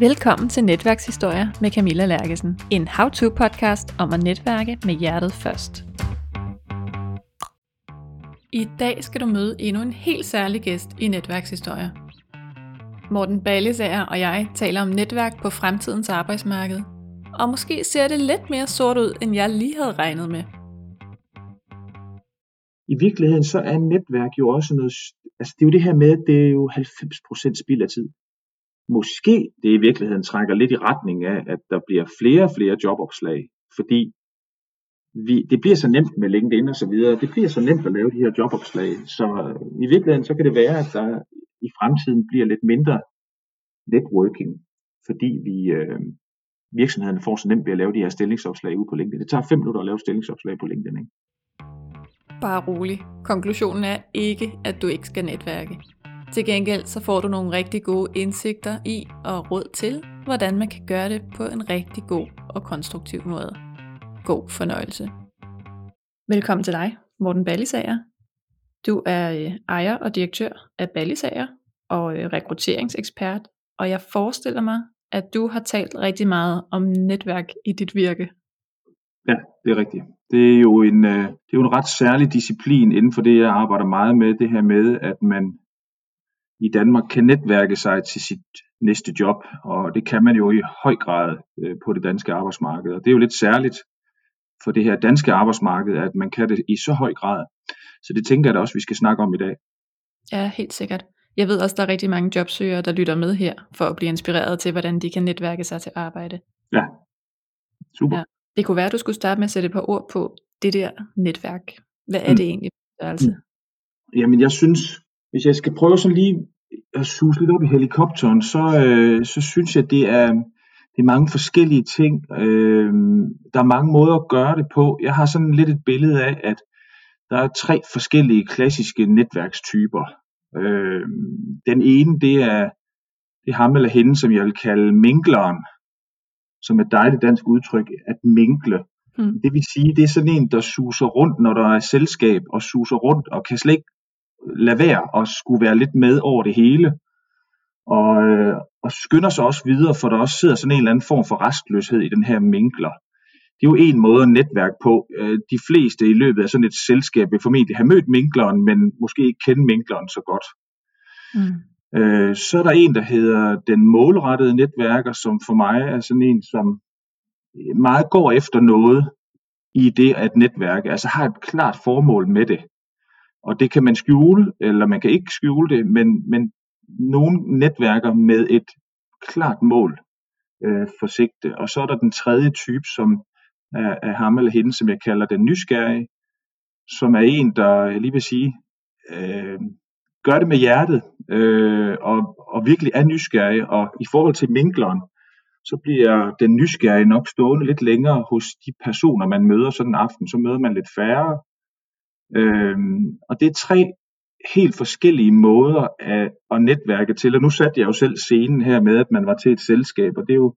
Velkommen til Netværkshistorier med Camilla Lærkesen. En how-to-podcast om at netværke med hjertet først. I dag skal du møde endnu en helt særlig gæst i Netværkshistorier. Morten Ballesager og jeg taler om netværk på fremtidens arbejdsmarked. Og måske ser det lidt mere sort ud, end jeg lige havde regnet med. I virkeligheden så er netværk jo også noget, altså det er jo det her med, at det er jo 90% spild af tid måske det i virkeligheden trækker lidt i retning af, at der bliver flere og flere jobopslag, fordi vi, det bliver så nemt med LinkedIn og så videre, det bliver så nemt at lave de her jobopslag, så øh, i virkeligheden så kan det være, at der i fremtiden bliver lidt mindre networking, fordi vi, øh, virksomhederne får så nemt ved at lave de her stillingsopslag ud på LinkedIn. Det tager fem minutter at lave stillingsopslag på LinkedIn. Ikke? Bare rolig. Konklusionen er ikke, at du ikke skal netværke. Til gengæld så får du nogle rigtig gode indsigter i og råd til, hvordan man kan gøre det på en rigtig god og konstruktiv måde. God fornøjelse. Velkommen til dig, Morten Ballisager. Du er øh, ejer og direktør af Ballisager og øh, rekrutteringsekspert, og jeg forestiller mig, at du har talt rigtig meget om netværk i dit virke. Ja, det er rigtigt. Det er jo en, øh, det er jo en ret særlig disciplin inden for det, jeg arbejder meget med, det her med, at man i Danmark kan netværke sig til sit næste job, og det kan man jo i høj grad øh, på det danske arbejdsmarked. Og det er jo lidt særligt for det her danske arbejdsmarked, at man kan det i så høj grad. Så det tænker jeg da også, vi skal snakke om i dag. Ja, helt sikkert. Jeg ved også, der er rigtig mange jobsøgere, der lytter med her, for at blive inspireret til, hvordan de kan netværke sig til arbejde. Ja, super. Ja. Det kunne være, at du skulle starte med at sætte et par ord på det der netværk. Hvad er mm. det egentlig? Altså? Jamen, jeg synes, hvis jeg skal prøve sådan lige at suge lidt op i helikopteren, så, øh, så synes jeg, det er, det er mange forskellige ting. Øh, der er mange måder at gøre det på. Jeg har sådan lidt et billede af, at der er tre forskellige klassiske netværkstyper. Øh, den ene, det er, det er ham eller hende, som jeg vil kalde minkleren, som er et dejligt dansk udtryk, at minkle. Hmm. Det vil sige, det er sådan en, der suser rundt, når der er selskab, og suser rundt, og kan slet ikke lade være og skulle være lidt med over det hele. Og, øh, og skynder sig også videre, for der også sidder sådan en eller anden form for restløshed i den her minkler. Det er jo en måde at netværke på. Øh, de fleste i løbet af sådan et selskab vil formentlig have mødt minkleren, men måske ikke kende minkleren så godt. Mm. Øh, så er der en, der hedder den målrettede netværker, som for mig er sådan en, som meget går efter noget i det at netværke, altså har et klart formål med det. Og det kan man skjule, eller man kan ikke skjule det, men, men nogle netværker med et klart mål øh, for sigte. Og så er der den tredje type, som er, er ham eller hende, som jeg kalder den nysgerrige, som er en, der, lige vil sige, øh, gør det med hjertet, øh, og, og virkelig er nysgerrig. Og i forhold til minkleren, så bliver den nysgerrige nok stående lidt længere hos de personer, man møder sådan en aften. Så møder man lidt færre, Øhm, og det er tre helt forskellige måder at, at netværke til, og nu satte jeg jo selv scenen her med, at man var til et selskab, og det er jo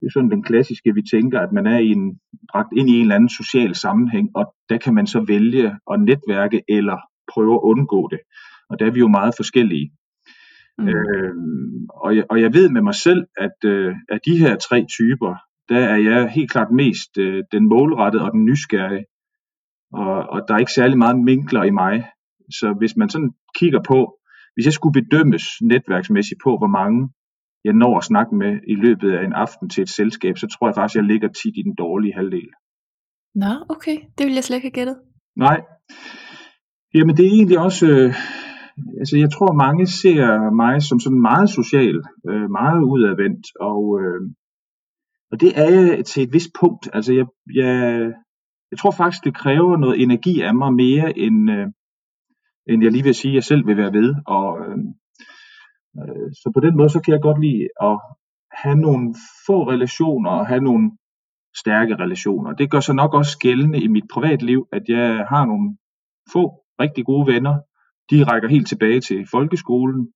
det er sådan den klassiske, vi tænker, at man er i en, bragt ind i en eller anden social sammenhæng, og der kan man så vælge at netværke eller prøve at undgå det. Og der er vi jo meget forskellige. Mm. Øhm, og, jeg, og jeg ved med mig selv, at øh, af de her tre typer, der er jeg helt klart mest øh, den målrettede og den nysgerrige og, og der er ikke særlig meget minkler i mig. Så hvis man sådan kigger på, hvis jeg skulle bedømmes netværksmæssigt på, hvor mange jeg når at snakke med i løbet af en aften til et selskab, så tror jeg faktisk, jeg ligger tit i den dårlige halvdel. Nå, okay. Det vil jeg slet ikke have gættet. Nej. Jamen det er egentlig også, øh, altså jeg tror mange ser mig som sådan meget social, øh, meget udadvendt, og, øh, og det er jeg til et vist punkt. Altså jeg, jeg, jeg tror faktisk, det kræver noget energi af mig mere, end, øh, end jeg lige vil sige, at jeg selv vil være ved. Og, øh, øh, så på den måde, så kan jeg godt lide at have nogle få relationer og have nogle stærke relationer. Det gør sig nok også gældende i mit privatliv, at jeg har nogle få rigtig gode venner. De rækker helt tilbage til folkeskolen.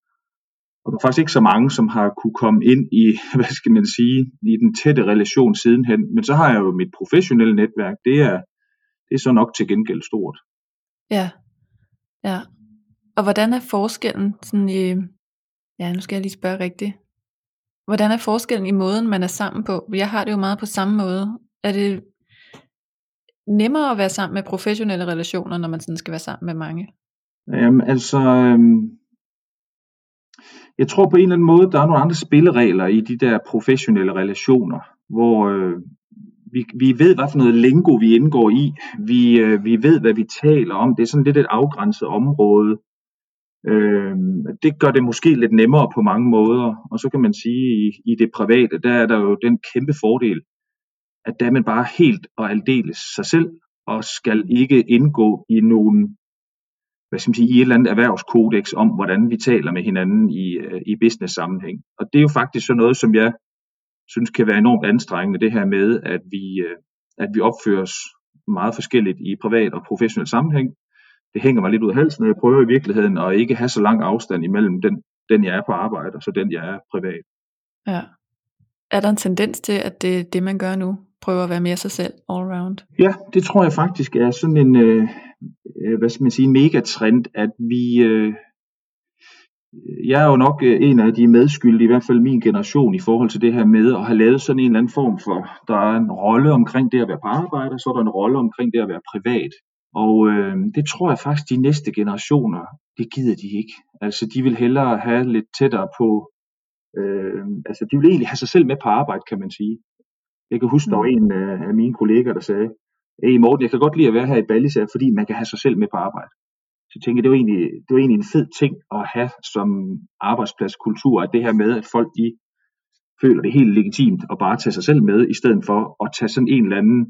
Og der er faktisk ikke så mange, som har kunne komme ind i, hvad skal man sige, i den tætte relation sidenhen. Men så har jeg jo mit professionelle netværk. Det er, det er så nok til gengæld stort. Ja, ja. Og hvordan er forskellen sådan i, ja nu skal jeg lige spørge rigtigt, Hvordan er forskellen i måden, man er sammen på? Jeg har det jo meget på samme måde. Er det nemmere at være sammen med professionelle relationer, når man sådan skal være sammen med mange? Jamen, altså, øhm, jeg tror på en eller anden måde, der er nogle andre spilleregler i de der professionelle relationer, hvor øh, vi, vi ved, hvad for noget lingo vi indgår i. Vi, øh, vi ved, hvad vi taler om. Det er sådan lidt et afgrænset område. Øh, det gør det måske lidt nemmere på mange måder. Og så kan man sige, i, i det private, der er der jo den kæmpe fordel, at der er man bare helt og aldeles sig selv, og skal ikke indgå i nogen hvad skal man sige, i et eller andet erhvervskodex om, hvordan vi taler med hinanden i, øh, i business sammenhæng. Og det er jo faktisk sådan noget, som jeg synes kan være enormt anstrengende, det her med, at vi, øh, at vi opfører os meget forskelligt i privat og professionel sammenhæng. Det hænger mig lidt ud af halsen, når jeg prøver i virkeligheden at ikke have så lang afstand imellem den, den jeg er på arbejde, og så den, jeg er privat. Ja. Er der en tendens til, at det er det, man gør nu? Prøver at være mere sig selv all round? Ja, det tror jeg faktisk er sådan en, øh, øh hvad skal man sige, megatrend, at vi, øh, jeg er jo nok øh, en af de medskyldige, i hvert fald min generation, i forhold til det her med at have lavet sådan en eller anden form for, der er en rolle omkring det at være på arbejde, og så er der en rolle omkring det at være privat. Og øh, det tror jeg faktisk, de næste generationer, det gider de ikke. Altså, de vil hellere have lidt tættere på, øh, altså, de vil egentlig have sig selv med på arbejde, kan man sige. Jeg kan huske, der var mm. en af mine kolleger, der sagde, Hey Morten, jeg kan godt lide at være her i Ballisær, fordi man kan have sig selv med på arbejde. Så jeg tænker, det var egentlig, det var egentlig en fed ting at have som arbejdspladskultur, at det her med, at folk de føler det helt legitimt at bare tage sig selv med, i stedet for at tage sådan en eller anden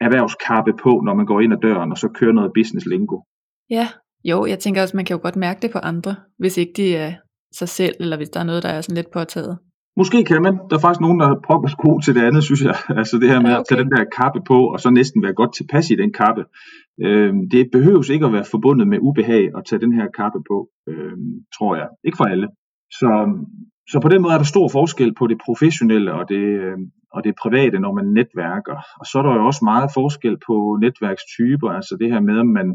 erhvervskappe på, når man går ind ad døren, og så kører noget business lingo. Ja, jo, jeg tænker også, man kan jo godt mærke det på andre, hvis ikke de er sig selv, eller hvis der er noget, der er sådan lidt påtaget. Måske kan man. Der er faktisk nogen, der er pokkers god til det andet, synes jeg. Altså det her med okay. at tage den der kappe på, og så næsten være godt tilpas i den kappe. Øh, det behøves ikke at være forbundet med ubehag at tage den her kappe på, øh, tror jeg. Ikke for alle. Så, så på den måde er der stor forskel på det professionelle og det, øh, og det private, når man netværker. Og så er der jo også meget forskel på netværkstyper, altså det her med, om man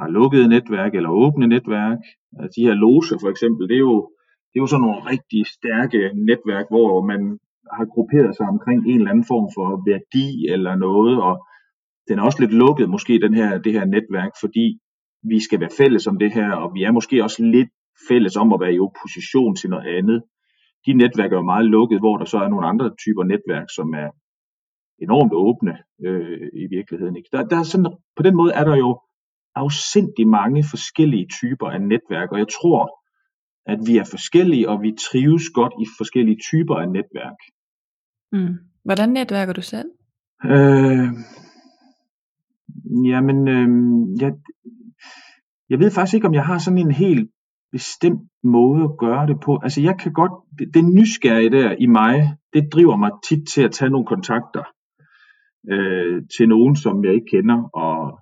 har lukket netværk eller åbne netværk. Altså de her loger for eksempel, det er jo det er jo sådan nogle rigtig stærke netværk, hvor man har grupperet sig omkring en eller anden form for værdi eller noget, og den er også lidt lukket måske, den her, det her netværk, fordi vi skal være fælles om det her, og vi er måske også lidt fælles om at være i opposition til noget andet. De netværk er jo meget lukket, hvor der så er nogle andre typer netværk, som er enormt åbne øh, i virkeligheden. Ikke? Der, der er sådan, på den måde er der jo afsindig mange forskellige typer af netværk, og jeg tror, at vi er forskellige, og vi trives godt i forskellige typer af netværk. Mm. Hvordan netværker du selv? Øh, jamen, øh, jeg, jeg ved faktisk ikke, om jeg har sådan en helt bestemt måde at gøre det på. Altså jeg kan godt, det, det nysgerrige der i mig, det driver mig tit til at tage nogle kontakter øh, til nogen, som jeg ikke kender, og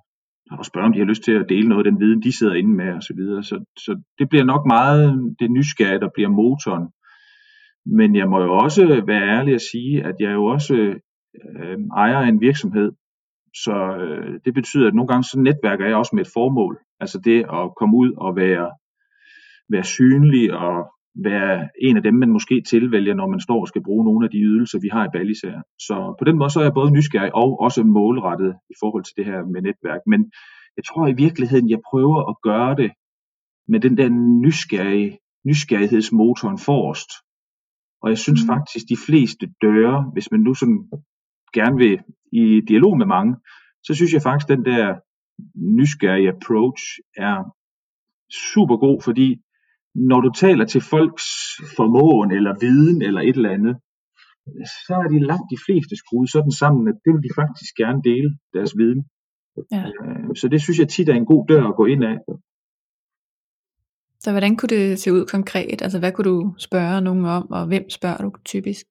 og spørge, om de har lyst til at dele noget af den viden, de sidder inde med osv. Så, videre. så, så det bliver nok meget det nysgerrige, der bliver motoren. Men jeg må jo også være ærlig at sige, at jeg jo også øh, ejer en virksomhed, så øh, det betyder, at nogle gange så netværker jeg også med et formål. Altså det at komme ud og være, være synlig og være en af dem, man måske tilvælger, når man står og skal bruge nogle af de ydelser, vi har i Ballisær. Så på den måde så er jeg både nysgerrig og også målrettet i forhold til det her med netværk. Men jeg tror i virkeligheden, jeg prøver at gøre det med den der nysgerrige, nysgerrighedsmotoren forrest. Og jeg synes mm. faktisk, de fleste døre, hvis man nu sådan gerne vil i dialog med mange, så synes jeg faktisk, den der nysgerrige approach er super god, fordi når du taler til folks formåen eller viden eller et eller andet, så er de langt de fleste skruet sådan sammen, at det vil de faktisk gerne dele deres viden. Ja. Øh, så det synes jeg tit er en god dør at gå ind af. Så hvordan kunne det se ud konkret? Altså hvad kunne du spørge nogen om, og hvem spørger du typisk?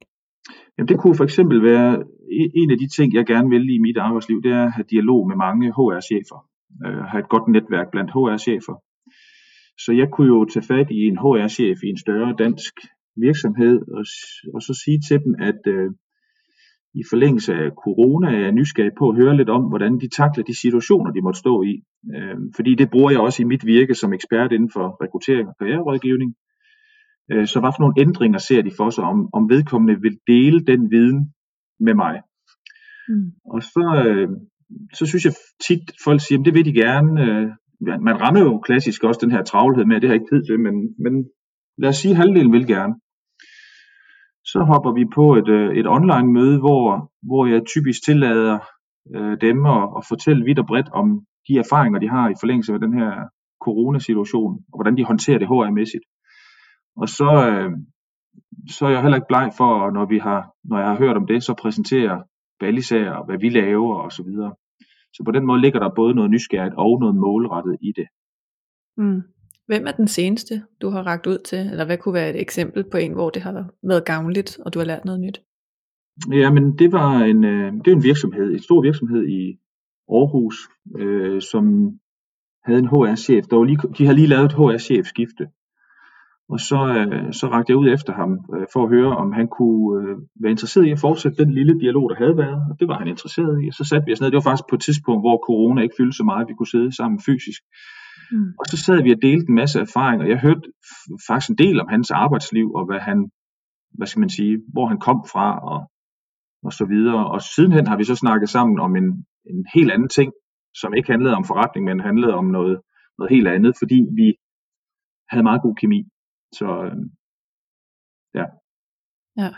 Jamen det kunne for eksempel være, en af de ting, jeg gerne vil i mit arbejdsliv, det er at have dialog med mange HR-chefer. Øh, have et godt netværk blandt HR-chefer. Så jeg kunne jo tage fat i en HR-chef i en større dansk virksomhed og, og så sige til dem, at øh, i forlængelse af corona er jeg nysgerrig på at høre lidt om, hvordan de takler de situationer, de måtte stå i. Øh, fordi det bruger jeg også i mit virke som ekspert inden for rekruttering og karriererådgivning. Øh, så hvad for nogle ændringer ser de for sig, om, om vedkommende vil dele den viden med mig. Mm. Og så, øh, så synes jeg tit, folk siger, at det vil de gerne. Øh, man rammer jo klassisk også den her travlhed med, at det har jeg ikke tid til, men, men lad os sige, at halvdelen vil gerne. Så hopper vi på et, øh, et online møde, hvor, hvor jeg typisk tillader øh, dem at, at fortælle vidt og bredt om de erfaringer, de har i forlængelse af den her coronasituation, og hvordan de håndterer det HR-mæssigt. Og så, øh, så er jeg heller ikke bleg for, når, vi har, når jeg har hørt om det, så præsenterer ballisager, hvad vi laver og så videre. Så på den måde ligger der både noget nysgerrigt og noget målrettet i det. Mm. Hvem er den seneste, du har ragt ud til? Eller hvad kunne være et eksempel på en, hvor det har været gavnligt, og du har lært noget nyt? Ja, men det var en, øh, det er en virksomhed, en stor virksomhed i Aarhus, øh, som havde en HR-chef. Der var lige, de har lige lavet et HR-chef-skifte. Og så, øh, så rakte jeg ud efter ham øh, for at høre, om han kunne øh, være interesseret i at fortsætte den lille dialog, der havde været. Og det var han interesseret i. Og så satte vi os ned. Det var faktisk på et tidspunkt, hvor corona ikke fyldte så meget, at vi kunne sidde sammen fysisk. Mm. Og så sad vi og delte en masse erfaringer. Jeg hørte faktisk en del om hans arbejdsliv, og hvad han, hvad skal man sige, hvor han kom fra, og, og så videre. Og sidenhen har vi så snakket sammen om en, en helt anden ting, som ikke handlede om forretning, men handlede om noget, noget helt andet, fordi vi havde meget god kemi. Så øh, ja. Ja.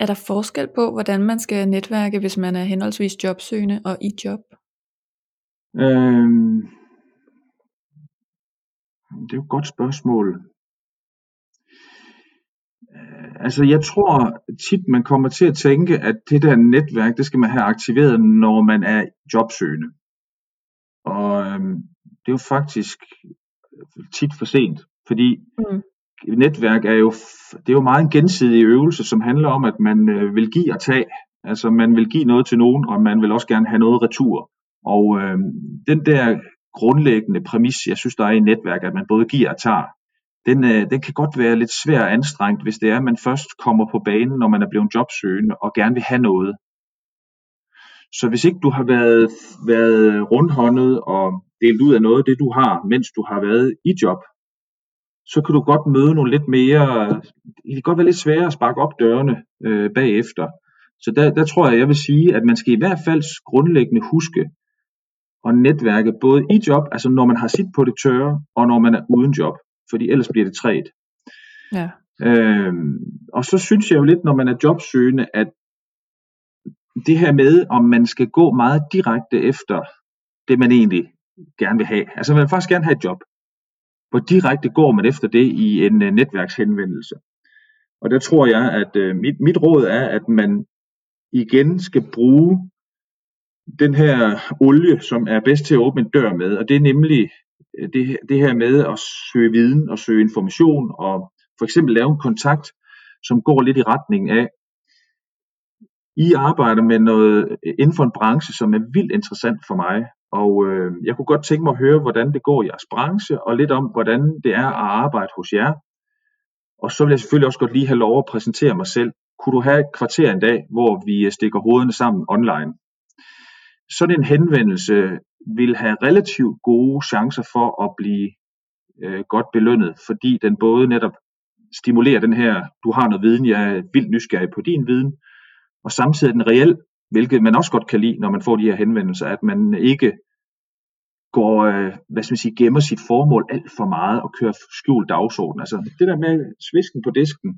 Er der forskel på, hvordan man skal netværke, hvis man er henholdsvis jobsøgende og i job? Øhm, det er jo et godt spørgsmål. Øh, altså jeg tror tit man kommer til at tænke, at det der netværk, det skal man have aktiveret, når man er jobsøgende. Og øhm, det er jo faktisk tit for sent, fordi mm netværk er jo, det er jo meget en gensidig øvelse, som handler om, at man øh, vil give og tage. Altså man vil give noget til nogen, og man vil også gerne have noget retur. Og øh, den der grundlæggende præmis, jeg synes, der er i netværk, at man både giver og tager, den, øh, den kan godt være lidt svær og anstrengt, hvis det er, at man først kommer på banen, når man er blevet jobsøgende og gerne vil have noget. Så hvis ikke du har været, været rundhåndet og delt ud af noget af det, du har, mens du har været i job, så kan du godt møde nogle lidt mere, det kan godt være lidt sværere at sparke op dørene øh, bagefter. Så der, der tror jeg, jeg vil sige, at man skal i hvert fald grundlæggende huske at netværke både i job, altså når man har sit på det tørre, og når man er uden job, fordi ellers bliver det træt. Ja. Øhm, og så synes jeg jo lidt, når man er jobsøgende, at det her med, om man skal gå meget direkte efter det, man egentlig gerne vil have. Altså man vil faktisk gerne have et job. Hvor direkte går man efter det i en øh, netværkshenvendelse? Og der tror jeg, at øh, mit, mit råd er, at man igen skal bruge den her olie, som er bedst til at åbne en dør med, og det er nemlig øh, det, det her med at søge viden og søge information, og for eksempel lave en kontakt, som går lidt i retning af, I arbejder med noget øh, inden for en branche, som er vildt interessant for mig, og øh, jeg kunne godt tænke mig at høre, hvordan det går i jeres branche, og lidt om, hvordan det er at arbejde hos jer. Og så vil jeg selvfølgelig også godt lige have lov at præsentere mig selv. Kunne du have et kvarter en dag, hvor vi øh, stikker hovederne sammen online? Sådan en henvendelse vil have relativt gode chancer for at blive øh, godt belønnet, fordi den både netop stimulerer den her, du har noget viden, jeg er vildt nysgerrig på din viden, og samtidig er den reel hvilket man også godt kan lide, når man får de her henvendelser, at man ikke går, øh, hvad skal man sige, gemmer sit formål alt for meget og kører skjult dagsorden. Altså det der med svisken på disken,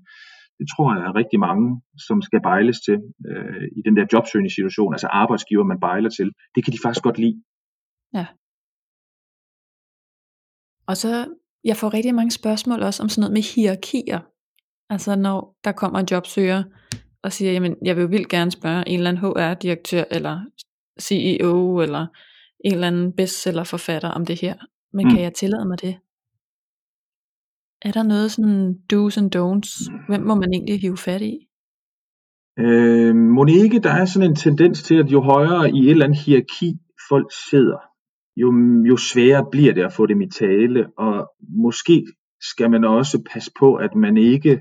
det tror jeg er rigtig mange, som skal bejles til øh, i den der jobsøgende situation, altså arbejdsgiver, man bejler til. Det kan de faktisk godt lide. Ja. Og så, jeg får rigtig mange spørgsmål også om sådan noget med hierarkier. Altså når der kommer en jobsøger, og siger, jamen jeg vil jo vildt gerne spørge en eller anden HR-direktør, eller CEO, eller en eller anden bestsellerforfatter om det her. Men mm. kan jeg tillade mig det? Er der noget sådan do's and don'ts? Hvem må man egentlig hive fat i? Øh, Monique, der er sådan en tendens til, at jo højere i et eller andet hierarki folk sidder, jo, jo sværere bliver det at få dem i tale, og måske skal man også passe på, at man ikke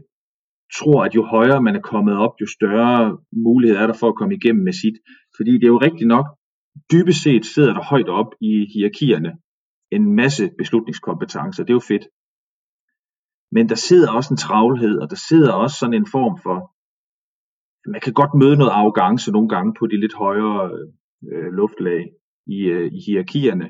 tror, at jo højere man er kommet op, jo større mulighed er der for at komme igennem med sit. Fordi det er jo rigtigt nok, dybest set sidder der højt op i hierarkierne en masse beslutningskompetencer. Det er jo fedt. Men der sidder også en travlhed, og der sidder også sådan en form for, man kan godt møde noget arrogance nogle gange på de lidt højere øh, øh luftlag i, øh, i hierarkierne.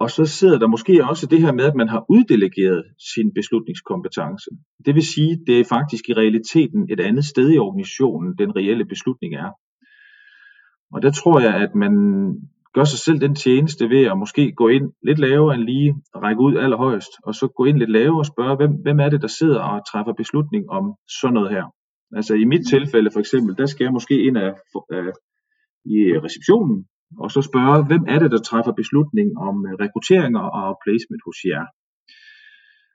Og så sidder der måske også det her med, at man har uddelegeret sin beslutningskompetence. Det vil sige, det er faktisk i realiteten et andet sted i organisationen, den reelle beslutning er. Og der tror jeg, at man gør sig selv den tjeneste ved at måske gå ind lidt lavere end lige række ud allerhøjst, og så gå ind lidt lavere og spørge, hvem, hvem er det, der sidder og træffer beslutning om sådan noget her. Altså i mit tilfælde for eksempel, der skal jeg måske ind af, af i receptionen, og så spørge, hvem er det, der træffer beslutning om øh, rekrutteringer og placement hos jer.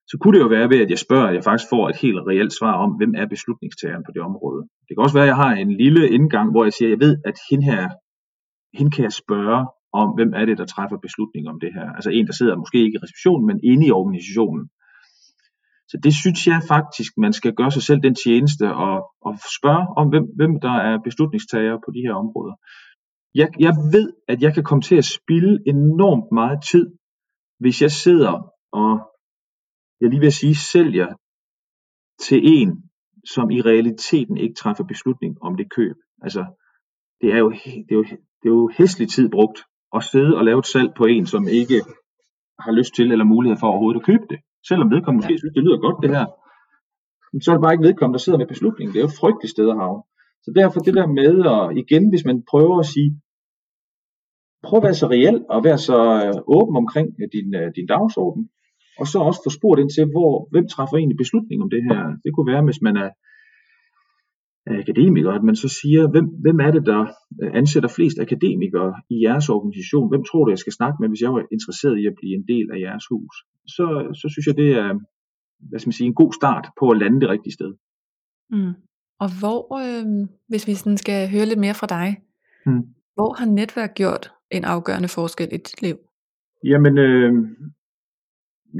Så kunne det jo være ved, at jeg spørger, at jeg faktisk får et helt reelt svar om, hvem er beslutningstageren på det område. Det kan også være, at jeg har en lille indgang, hvor jeg siger, at jeg ved, at hende her, hende kan jeg spørge om, hvem er det, der træffer beslutning om det her. Altså en, der sidder måske ikke i receptionen, men inde i organisationen. Så det synes jeg faktisk, man skal gøre sig selv den tjeneste og, og spørge om, hvem, hvem der er beslutningstager på de her områder. Jeg, jeg ved, at jeg kan komme til at spille enormt meget tid, hvis jeg sidder og, jeg lige vil sige, sælger til en, som i realiteten ikke træffer beslutning om det køb. Altså, det er jo, det er jo, det er jo hæslig tid brugt at sidde og lave et salg på en, som ikke har lyst til eller mulighed for overhovedet at købe det. Selvom vedkommende måske synes, det lyder godt det her. Så er det bare ikke vedkommende, der sidder med beslutningen. Det er jo et frygteligt sted at havne. Så derfor det der med, og igen, hvis man prøver at sige, prøv at være så reel og være så øh, åben omkring øh, din, øh, din dagsorden, og så også få spurgt ind til, hvor, hvem træffer egentlig beslutning om det her. Det kunne være, hvis man er akademiker, at man så siger, hvem, hvem er det, der ansætter flest akademikere i jeres organisation? Hvem tror du, jeg skal snakke med, hvis jeg var interesseret i at blive en del af jeres hus? Så, så synes jeg, det er hvad skal man sige, en god start på at lande det rigtige sted. Mm. Og hvor, øh, hvis vi sådan skal høre lidt mere fra dig, mm. hvor har netværk gjort en afgørende forskel i dit liv? Jamen, øh,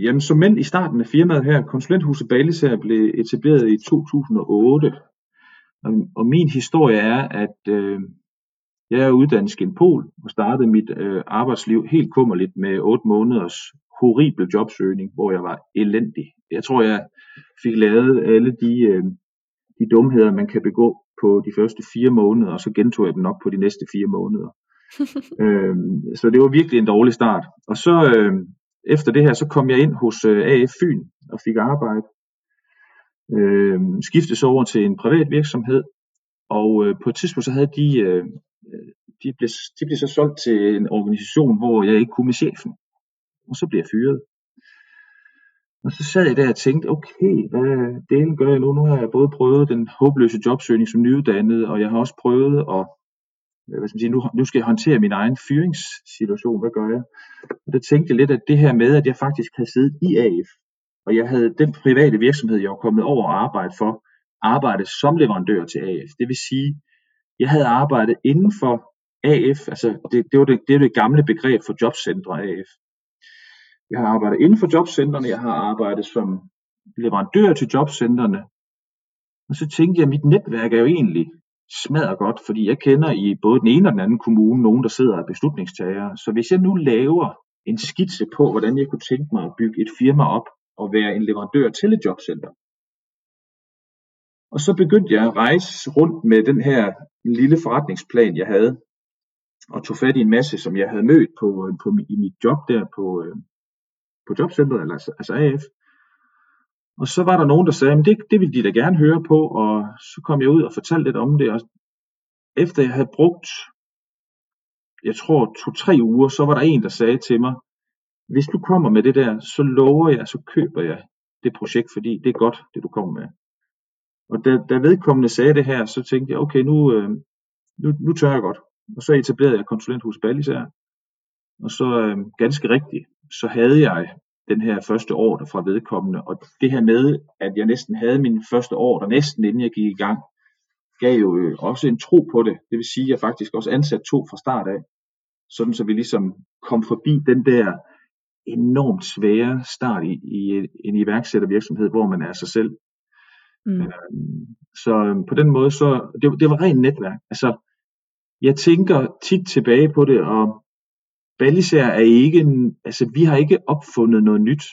jamen som mænd i starten af firmaet her, konsulenthuset Balisager blev etableret i 2008. Og, og min historie er, at øh, jeg er uddannet skinpol og startede mit øh, arbejdsliv helt kummerligt med 8 måneders horribel jobsøgning, hvor jeg var elendig. Jeg tror, jeg fik lavet alle de, øh, de dumheder, man kan begå på de første fire måneder, og så gentog jeg dem nok på de næste fire måneder. øh, så det var virkelig en dårlig start. Og så øh, efter det her, så kom jeg ind hos øh, AF Fyn og fik arbejde. Øh, skiftede så over til en privat virksomhed, og øh, på et tidspunkt så havde de, øh, de, blev, de blev så solgt til en organisation, hvor jeg ikke kunne med chefen. Og så blev jeg fyret. Og så sad jeg der og tænkte, okay, hvad delen gør jeg nu? Nu har jeg både prøvet den håbløse jobsøgning som nyuddannet, og jeg har også prøvet at hvad skal man sige, nu, nu skal jeg håndtere min egen fyringssituation, hvad gør jeg? Og der tænkte jeg lidt, at det her med, at jeg faktisk havde siddet i AF, og jeg havde den private virksomhed, jeg var kommet over og arbejde for, arbejdet som leverandør til AF. Det vil sige, jeg havde arbejdet inden for AF, altså det, det, var det, det var det gamle begreb for jobcentre AF. Jeg har arbejdet inden for jobcentrene, jeg har arbejdet som leverandør til jobcentrene, og så tænkte jeg, at mit netværk er jo egentlig smadret godt, fordi jeg kender i både den ene og den anden kommune nogen, der sidder og er beslutningstagere. Så hvis jeg nu laver en skitse på, hvordan jeg kunne tænke mig at bygge et firma op og være en leverandør til et jobcenter, og så begyndte jeg at rejse rundt med den her lille forretningsplan, jeg havde, og tog fat i en masse, som jeg havde mødt på, øh, på, i mit job der på, øh, på jobcenteret, altså, altså AF. Og så var der nogen, der sagde, at det, det ville de da gerne høre på, og så kom jeg ud og fortalte lidt om det, og efter jeg havde brugt, jeg tror to-tre uger, så var der en, der sagde til mig, hvis du kommer med det der, så lover jeg, så køber jeg det projekt, fordi det er godt, det du kommer med. Og da, da vedkommende sagde det her, så tænkte jeg, okay, nu, øh, nu, nu tør jeg godt. Og så etablerede jeg konsulenthus Ballisær. Og så øh, ganske rigtigt, så havde jeg den her første ordre fra vedkommende. Og det her med, at jeg næsten havde min første ordre, næsten inden jeg gik i gang, gav jo øh, også en tro på det. Det vil sige, at jeg faktisk også ansat to fra start af. Sådan så vi ligesom kom forbi den der enormt svære start i, i en iværksættervirksomhed, hvor man er sig selv. Mm. Øhm, så øhm, på den måde, så det, det var rent netværk. Altså, jeg tænker tit tilbage på det, og Ballisær er ikke altså vi har ikke opfundet noget nyt.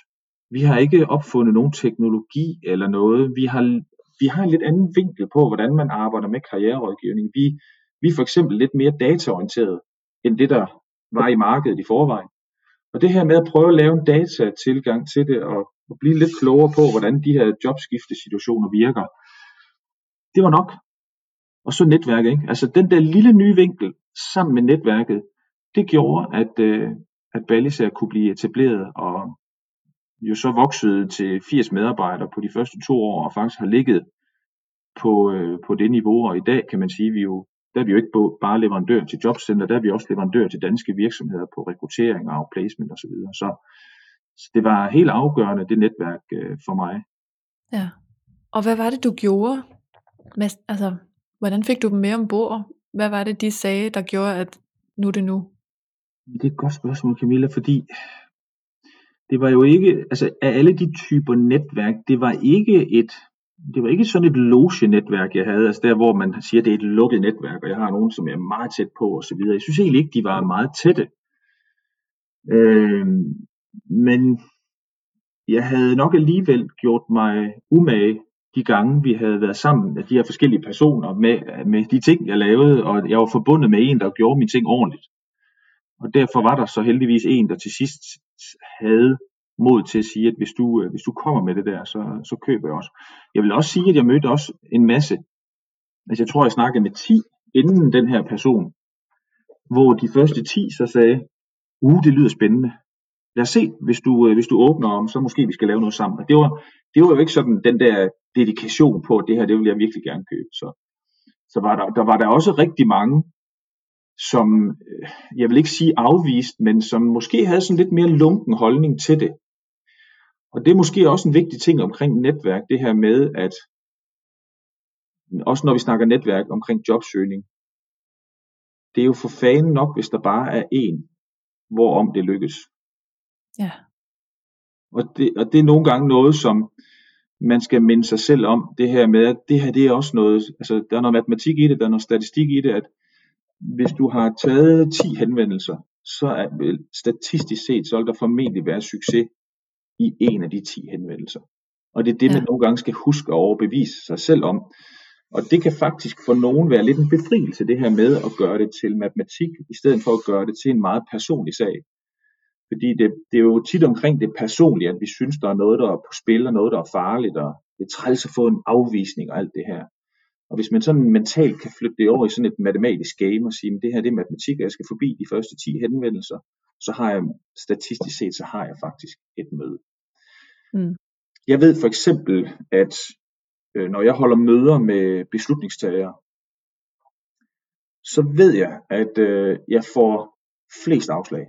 vi har ikke opfundet nogen teknologi eller noget. Vi har, vi har en lidt anden vinkel på, hvordan man arbejder med karriererådgivning. Vi, vi er for eksempel lidt mere dataorienteret end det, der var i markedet i forvejen. Og det her med at prøve at lave en datatilgang til det, og, og blive lidt klogere på, hvordan de her jobskiftesituationer virker, det var nok. Og så netværket, ikke? Altså den der lille nye vinkel sammen med netværket, det gjorde, at, øh, at Ballisær kunne blive etableret, og jo så voksede til 80 medarbejdere på de første to år, og faktisk har ligget på, øh, på det niveau, og i dag kan man sige, at vi jo, der er vi jo ikke bare leverandør til jobcenter, der er vi også leverandør til danske virksomheder på rekruttering og placement osv. Så, så, så det var helt afgørende, det netværk øh, for mig. Ja, og hvad var det, du gjorde? Altså, hvordan fik du dem med ombord? Hvad var det, de sagde, der gjorde, at nu er det nu? Det er et godt spørgsmål, Camilla, fordi det var jo ikke, altså af alle de typer netværk, det var ikke et, det var ikke sådan et loge-netværk, jeg havde, altså der, hvor man siger, det er et lukket netværk, og jeg har nogen, som jeg er meget tæt på, og så videre. Jeg synes egentlig ikke, de var meget tætte. Øh, men jeg havde nok alligevel gjort mig umage de gange, vi havde været sammen, de her forskellige personer, med, med de ting, jeg lavede, og jeg var forbundet med en, der gjorde mine ting ordentligt. Og derfor var der så heldigvis en, der til sidst havde mod til at sige, at hvis du, øh, hvis du kommer med det der, så, så køber jeg også. Jeg vil også sige, at jeg mødte også en masse, altså jeg tror, jeg snakkede med 10 inden den her person, hvor de første 10 så sagde, uh, det lyder spændende. Lad os se, hvis du, øh, hvis du åbner om, så måske vi skal lave noget sammen. Og det var, det var jo ikke sådan den der dedikation på, at det her, det vil jeg virkelig gerne købe. Så, så var der, der var der også rigtig mange, som, øh, jeg vil ikke sige afvist, men som måske havde sådan lidt mere lunken holdning til det. Og det er måske også en vigtig ting omkring netværk, det her med, at også når vi snakker netværk omkring jobsøgning, det er jo for fanden nok, hvis der bare er en, hvorom det lykkes. Ja. Og det, og det er nogle gange noget, som man skal minde sig selv om, det her med, at det her det er også noget, altså der er noget matematik i det, der er noget statistik i det, at hvis du har taget 10 henvendelser, så er vel statistisk set, så vil der formentlig være succes i en af de 10 henvendelser. Og det er det, ja. man nogle gange skal huske at overbevise sig selv om. Og det kan faktisk for nogen være lidt en befrielse, det her med at gøre det til matematik, i stedet for at gøre det til en meget personlig sag. Fordi det, det er jo tit omkring det personlige, at vi synes, der er noget, der er på spil, og noget, der er farligt, og det er træls at få en afvisning og alt det her. Og hvis man sådan mentalt kan flytte det over i sådan et matematisk game og sige, at det her det er matematik, og jeg skal forbi de første 10 henvendelser, så har jeg statistisk set, så har jeg faktisk et møde. Mm. Jeg ved for eksempel, at øh, når jeg holder møder med beslutningstagere, så ved jeg, at øh, jeg får flest afslag.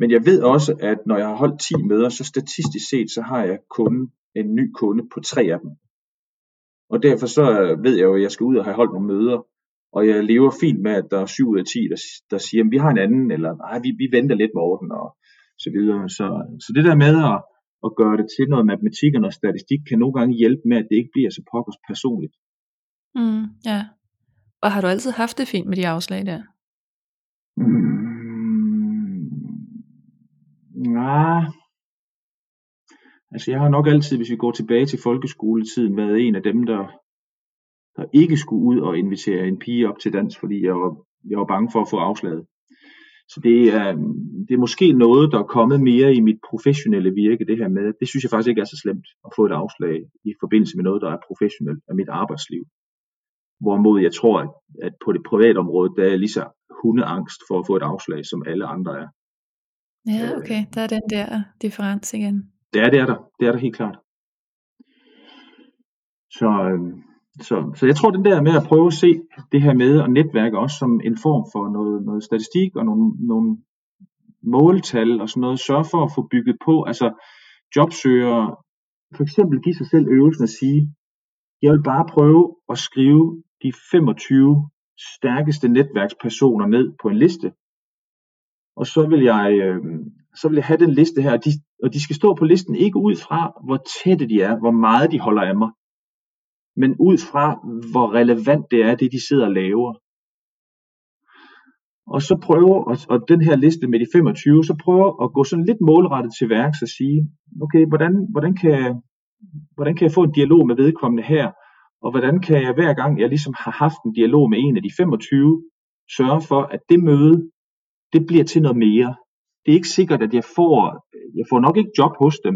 Men jeg ved også, at når jeg har holdt 10 møder, så statistisk set, så har jeg kun en ny kunde på tre af dem. Og derfor så ved jeg jo, at jeg skal ud og have holdt nogle møder, og jeg lever fint med, at der er 7 ud af 10, der, der siger, at vi har en anden, eller nej, vi, vi venter lidt, Morten, og så videre. Så, så det der med at, at gøre det til noget matematik og noget statistik, kan nogle gange hjælpe med, at det ikke bliver så pokkers personligt. Mm, ja. Og har du altid haft det fint med de afslag der? Mm, nej. Altså jeg har nok altid, hvis vi går tilbage til folkeskoletiden, været en af dem, der, der ikke skulle ud og invitere en pige op til dans, fordi jeg var, jeg var bange for at få afslaget. Så det er, det er måske noget, der er kommet mere i mit professionelle virke, det her med, det synes jeg faktisk ikke er så slemt at få et afslag i forbindelse med noget, der er professionelt af mit arbejdsliv. Hvorimod jeg tror, at, at på det private område, der er lige så hundeangst for at få et afslag, som alle andre er. Ja, okay. Der er den der differens igen. Det er, det er der. Det er der helt klart. Så, øhm, så, så jeg tror, den der med at prøve at se det her med at netværke også som en form for noget, noget statistik og nogle, nogle måltal og sådan noget, sørge for at få bygget på, altså jobsøgere, for eksempel give sig selv øvelsen at sige, jeg vil bare prøve at skrive de 25 stærkeste netværkspersoner ned på en liste, og så vil jeg, øh, så vil jeg have den liste her, og de, og de skal stå på listen ikke ud fra, hvor tætte de er, hvor meget de holder af mig, men ud fra, hvor relevant det er, det de sidder og laver. og så prøver, og, og den her liste med de 25, så prøver at gå sådan lidt målrettet til værks og sige, okay, hvordan, hvordan, kan, hvordan kan jeg få en dialog med vedkommende her, og hvordan kan jeg hver gang, jeg ligesom har haft en dialog med en af de 25, sørge for, at det møde, det bliver til noget mere. Det er ikke sikkert, at jeg får, jeg får nok ikke job hos dem,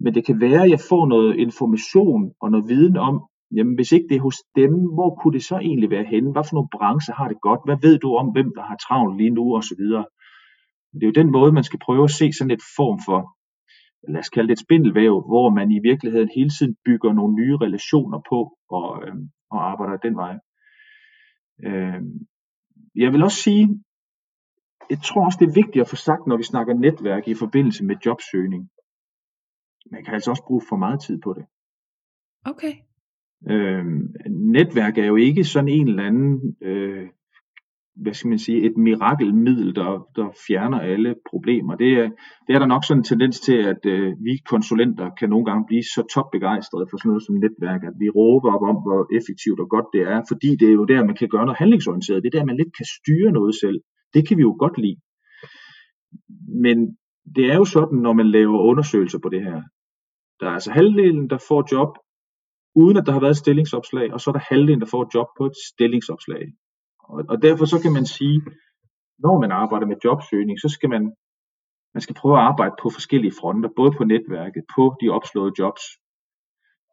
men det kan være, at jeg får noget information og noget viden om, jamen hvis ikke det er hos dem, hvor kunne det så egentlig være henne? Hvad for nogle brancher har det godt? Hvad ved du om, hvem der har travlt lige nu og så videre? Det er jo den måde, man skal prøve at se sådan et form for, lad os kalde det et spindelvæv, hvor man i virkeligheden hele tiden bygger nogle nye relationer på og, øh, og arbejder den vej. Øh, jeg vil også sige, jeg tror også, det er vigtigt at få sagt, når vi snakker netværk i forbindelse med jobsøgning. Man kan altså også bruge for meget tid på det. Okay. Øh, netværk er jo ikke sådan en eller anden, øh, hvad skal man sige, et mirakelmiddel, der, der fjerner alle problemer. Det er, det er der nok sådan en tendens til, at øh, vi konsulenter kan nogle gange blive så topbegejstrede for sådan noget som netværk, at vi råber op om, hvor effektivt og godt det er, fordi det er jo der, man kan gøre noget handlingsorienteret. Det er der, man lidt kan styre noget selv. Det kan vi jo godt lide. Men det er jo sådan, når man laver undersøgelser på det her. Der er altså halvdelen, der får job, uden at der har været et stillingsopslag, og så er der halvdelen, der får et job på et stillingsopslag. Og, og derfor så kan man sige, når man arbejder med jobsøgning, så skal man, man skal prøve at arbejde på forskellige fronter, både på netværket, på de opslåede jobs,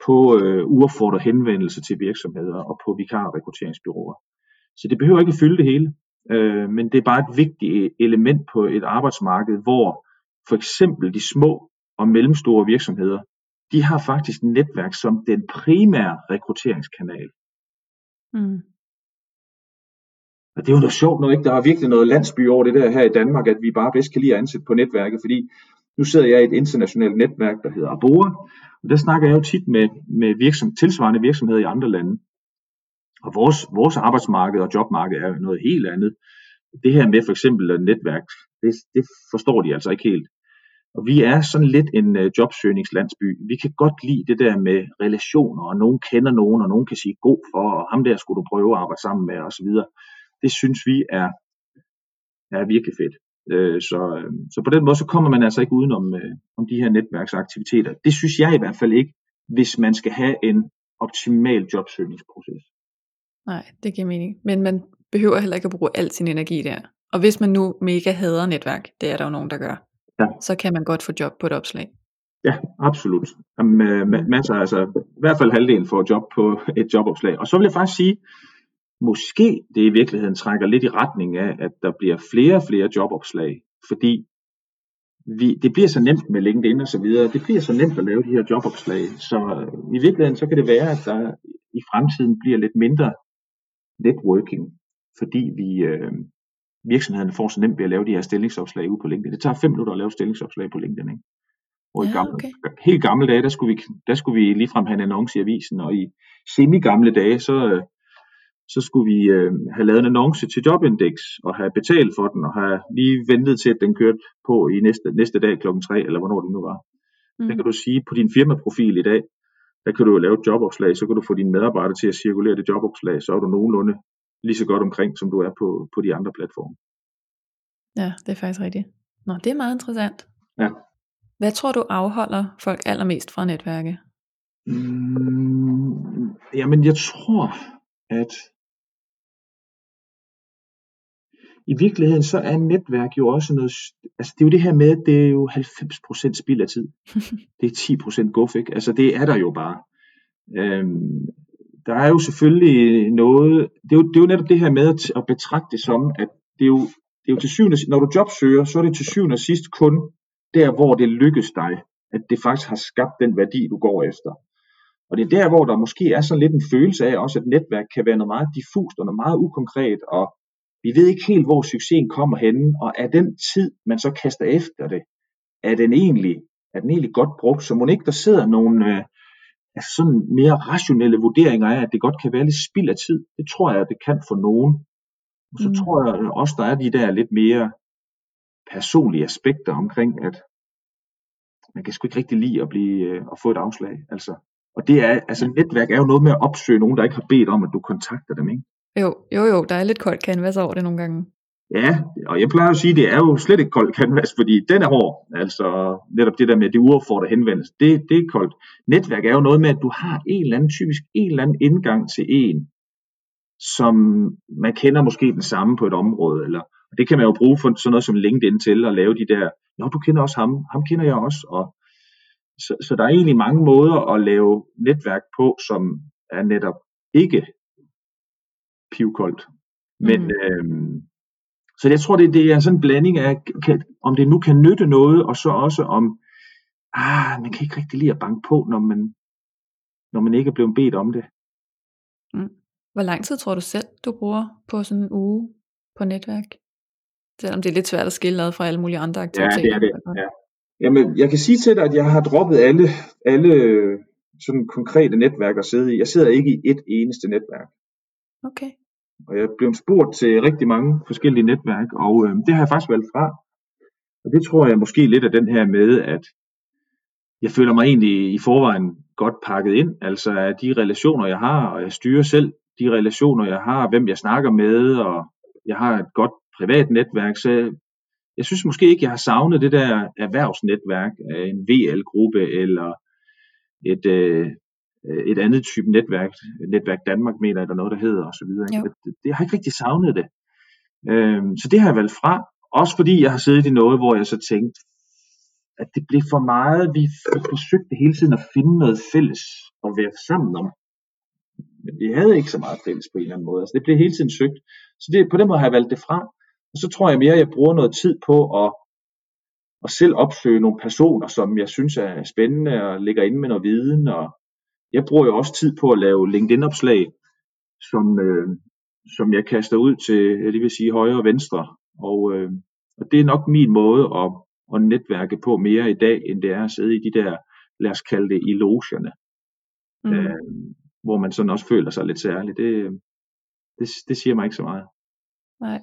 på øh, uaffordrede henvendelse til virksomheder og på vikarrekrutteringsbyråer. Så det behøver ikke at fylde det hele, øh, men det er bare et vigtigt element på et arbejdsmarked, hvor for eksempel de små og mellemstore virksomheder de har faktisk netværk som den primære rekrutteringskanal. Mm. Og det er jo noget sjovt noget, ikke? Der er virkelig noget landsby over det der her i Danmark, at vi bare bedst kan lide at ansætte på netværket, fordi nu sidder jeg i et internationalt netværk, der hedder Abora, og der snakker jeg jo tit med, med virksom, tilsvarende virksomheder i andre lande. Og vores, vores arbejdsmarked og jobmarked er noget helt andet. Det her med for eksempel netværk, det, det forstår de altså ikke helt. Og vi er sådan lidt en øh, jobsøgningslandsby. Vi kan godt lide det der med relationer, og nogen kender nogen, og nogen kan sige god for, og ham der skulle du prøve at arbejde sammen med, osv. Det synes vi er, er virkelig fedt. Øh, så, øh, så på den måde, så kommer man altså ikke udenom øh, om de her netværksaktiviteter. Det synes jeg i hvert fald ikke, hvis man skal have en optimal jobsøgningsproces. Nej, det giver mening. Men man behøver heller ikke at bruge al sin energi der. Og hvis man nu mega hader netværk, det er der jo nogen, der gør, ja. så kan man godt få job på et opslag. Ja, absolut. Med, med masser, altså i hvert fald halvdelen får job på et jobopslag. Og så vil jeg faktisk sige, måske det i virkeligheden trækker lidt i retning af, at der bliver flere og flere jobopslag, fordi vi, det bliver så nemt med LinkedIn og så videre, det bliver så nemt at lave de her jobopslag, så i virkeligheden så kan det være, at der i fremtiden bliver lidt mindre networking, fordi vi, øh, virksomhederne får så nemt ved at lave de her stillingsopslag ude på LinkedIn. Det tager fem minutter at lave stillingsopslag på LinkedIn. Ikke? Og ja, i gamle, okay. helt gamle dage, der skulle, vi, der skulle vi ligefrem have en annonce i avisen, og i semi-gamle dage, så, så skulle vi øh, have lavet en annonce til Jobindex, og have betalt for den, og have lige ventet til, at den kørte på i næste, næste dag klokken 3, eller hvornår det nu var. Mm. Det kan du sige, på din firmaprofil i dag, der kan du lave et jobopslag, så kan du få dine medarbejdere til at cirkulere det jobopslag, så er du nogenlunde lige så godt omkring, som du er på, på de andre platforme. Ja, det er faktisk rigtigt. Nå, det er meget interessant. Ja. Hvad tror du afholder folk allermest fra netværket? Mm, jamen, jeg tror, at i virkeligheden så er netværk jo også noget, altså det er jo det her med, at det er jo 90% spild af tid. det er 10% guf, ikke? Altså det er der jo bare. Øhm, der er jo selvfølgelig noget, det er jo, det er jo netop det her med at, at betragte det som, at det er jo, det er jo til syvende, når du jobsøger, så er det til syvende og sidst kun der, hvor det lykkes dig, at det faktisk har skabt den værdi, du går efter. Og det er der, hvor der måske er sådan lidt en følelse af også, at netværk kan være noget meget diffust og noget meget ukonkret, og vi ved ikke helt, hvor succesen kommer henne, og er den tid, man så kaster efter det, er den egentlig, er den egentlig godt brugt, så må ikke der sidder nogle, øh, altså sådan mere rationelle vurderinger af, at det godt kan være lidt spild af tid. Det tror jeg, at det kan for nogen. Og så mm. tror jeg også, der er de der lidt mere personlige aspekter omkring, at man kan sgu ikke rigtig lide at, blive, øh, at få et afslag. Altså. Og det er, altså netværk er jo noget med at opsøge nogen, der ikke har bedt om, at du kontakter dem, ikke? Jo, jo, jo, der er lidt koldt canvas over det nogle gange. Ja, og jeg plejer at sige, at det er jo slet ikke koldt canvas, fordi den er hård. Altså netop det der med det uaffordrede henvendelse, det, det er koldt. Netværk er jo noget med, at du har en eller anden, typisk en eller anden indgang til en, som man kender måske den samme på et område, eller og det kan man jo bruge for sådan noget som LinkedIn til at lave de der, nå du kender også ham, ham kender jeg også, og så, så der er egentlig mange måder at lave netværk på, som er netop ikke pivkoldt. Men, mm. øhm, så jeg tror, det, det er sådan en blanding af, kan, om det nu kan nytte noget, og så også om, ah, man kan ikke rigtig lide at banke på, når man, når man ikke er blevet bedt om det. Mm. Hvor lang tid tror du selv, du bruger på sådan en uge på netværk? Selvom det er lidt svært at skille ad fra alle mulige andre aktiviteter. Ja, det er det. Ja. Jamen, jeg kan sige til dig, at jeg har droppet alle, alle sådan konkrete netværk at sidde i. Jeg sidder ikke i et eneste netværk. Okay. Og jeg er blevet spurgt til rigtig mange forskellige netværk, og øh, det har jeg faktisk valgt fra. Og det tror jeg måske lidt af den her med, at jeg føler mig egentlig i forvejen godt pakket ind. Altså af de relationer, jeg har, og jeg styrer selv de relationer, jeg har, hvem jeg snakker med, og jeg har et godt privat netværk, så jeg synes måske ikke, jeg har savnet det der erhvervsnetværk af en VL-gruppe eller et, øh, et andet type netværk, netværk Danmark mener jeg, der noget, der hedder osv. Det, det, jeg har ikke rigtig savnet det. Øhm, så det har jeg valgt fra, også fordi jeg har siddet i noget, hvor jeg så tænkte, at det blev for meget, vi forsøgte hele tiden at finde noget fælles at være sammen om. Men vi havde ikke så meget fælles på en eller anden måde. Altså det blev hele tiden søgt. Så det, på den måde har jeg valgt det fra. Og så tror jeg mere, at jeg bruger noget tid på at, at selv opsøge nogle personer, som jeg synes er spændende og ligger inde med noget viden. Og jeg bruger jo også tid på at lave LinkedIn-opslag, som, øh, som jeg kaster ud til, det vil sige højre og venstre. Og, øh, og det er nok min måde at, at netværke på mere i dag, end det er at sidde i de der, lad os kalde det, i logierne. Mm. Øh, hvor man sådan også føler sig lidt særlig. Det, det, det siger mig ikke så meget. Nej.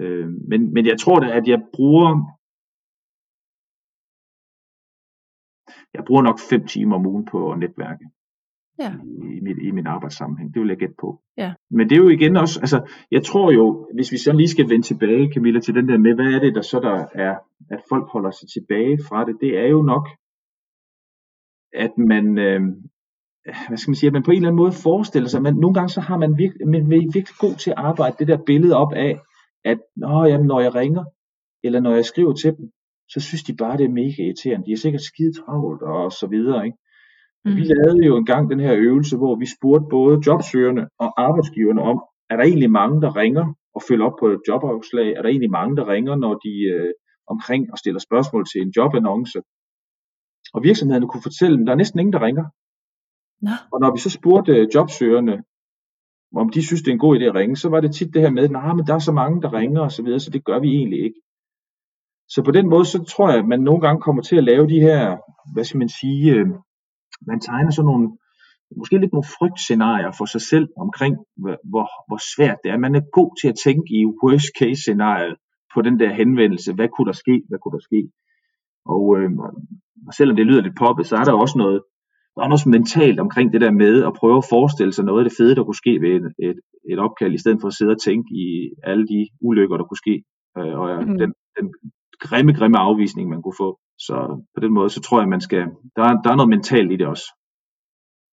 Øh, men, men jeg tror da, at jeg bruger jeg bruger nok 5 timer om ugen på at netværke. Ja. I, mit, I min arbejdssammenhæng. Det vil jeg gætte på. Ja. Men det er jo igen også, altså, jeg tror jo, hvis vi så lige skal vende tilbage, Camilla, til den der med, hvad er det, der så der er, at folk holder sig tilbage fra det, det er jo nok, at man, øh, hvad skal man sige, at man på en eller anden måde forestiller sig, men nogle gange så har man virkelig, man er virkelig god til at arbejde det der billede op af, at Nå, jamen, når jeg ringer, eller når jeg skriver til dem, så synes de bare, det er mega irriterende. De er sikkert skide travlt og så videre. Ikke? Mm. Vi lavede jo engang den her øvelse, hvor vi spurgte både jobsøgerne og arbejdsgiverne om, er der egentlig mange, der ringer og følger op på et jobafslag? Er der egentlig mange, der ringer, når de øh, omkring og stiller spørgsmål til en jobannonce? Og virksomhederne kunne fortælle dem, der er næsten ingen, der ringer. Nå. Og når vi så spurgte øh, jobsøgerne, om de synes, det er en god idé at ringe, så var det tit det her med, nej, men der er så mange, der ringer og så videre, så det gør vi egentlig ikke. Så på den måde, så tror jeg, at man nogle gange kommer til at lave de her, hvad skal man sige, øh, man tegner sådan nogle, måske lidt nogle frygtscenarier for sig selv omkring, hvor, hvor svært det er. Man er god til at tænke i worst case scenariet på den der henvendelse. Hvad kunne der ske? Hvad kunne der ske? Og, øh, og selvom det lyder lidt poppet, så er der også noget, der er noget mentalt omkring det der med at prøve at forestille sig noget af det fede, der kunne ske ved et, et, et opkald, i stedet for at sidde og tænke i alle de ulykker, der kunne ske, øh, og mm. den, den grimme, grimme afvisning, man kunne få. Så på den måde, så tror jeg, man skal, der er, der er noget mentalt i det også.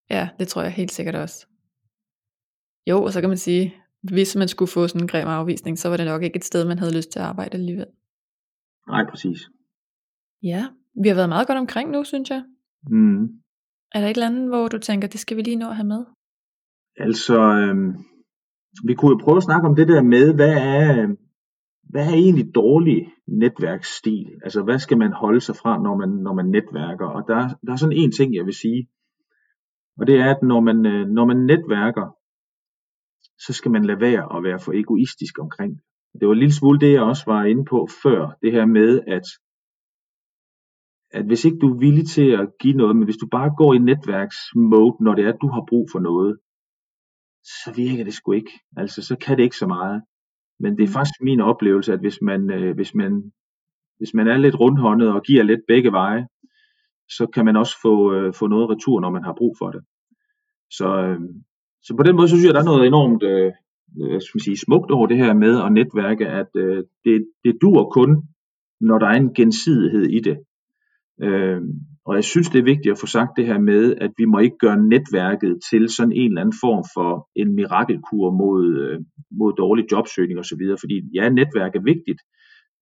Ja, det tror jeg helt sikkert også. Jo, og så kan man sige, hvis man skulle få sådan en grim afvisning, så var det nok ikke et sted, man havde lyst til at arbejde alligevel. Nej, præcis. Ja, vi har været meget godt omkring nu, synes jeg. Mm. Er der et eller andet, hvor du tænker, det skal vi lige nå at have med? Altså, øh, vi kunne jo prøve at snakke om det der med, hvad er, hvad er egentlig dårlig netværksstil? Altså, hvad skal man holde sig fra, når man, når man netværker? Og der, der er sådan en ting, jeg vil sige, og det er, at når man, øh, når man netværker, så skal man lade være at være for egoistisk omkring det. Det var en lille smule det, jeg også var inde på før, det her med, at at hvis ikke du er villig til at give noget, men hvis du bare går i netværksmode, når det er, at du har brug for noget, så virker det sgu ikke. Altså, så kan det ikke så meget. Men det er mm. faktisk min oplevelse, at hvis man, øh, hvis man, hvis man er lidt rundhåndet og giver lidt begge veje, så kan man også få, øh, få noget retur, når man har brug for det. Så, øh, så på den måde, så synes jeg, der er noget enormt, øh, hvad skal man sige, smukt over det her med at netværke, at øh, det, det dur kun, når der er en gensidighed i det. Øh, og jeg synes, det er vigtigt at få sagt det her med, at vi må ikke gøre netværket til sådan en eller anden form for en mirakelkur mod, øh, mod dårlig jobsøgning osv. Fordi ja, netværk er vigtigt,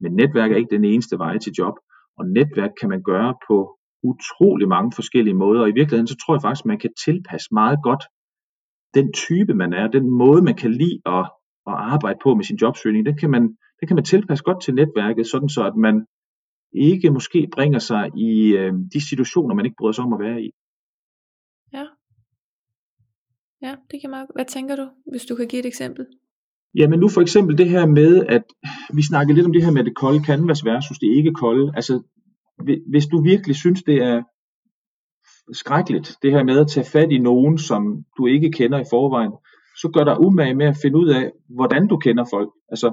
men netværk er ikke den eneste vej til job. Og netværk kan man gøre på utrolig mange forskellige måder. Og i virkeligheden, så tror jeg faktisk, man kan tilpasse meget godt den type, man er, den måde, man kan lide at, at arbejde på med sin jobsøgning, det kan man, det kan man tilpasse godt til netværket, sådan så at man ikke måske bringer sig i øh, de situationer, man ikke bryder sig om at være i. Ja. Ja, det kan meget. Hvad tænker du, hvis du kan give et eksempel? Jamen nu for eksempel det her med, at vi snakkede lidt om det her med det kolde canvas versus det ikke kolde. Altså, hvis du virkelig synes, det er skrækkeligt, det her med at tage fat i nogen, som du ikke kender i forvejen, så gør dig umage med at finde ud af, hvordan du kender folk. Altså,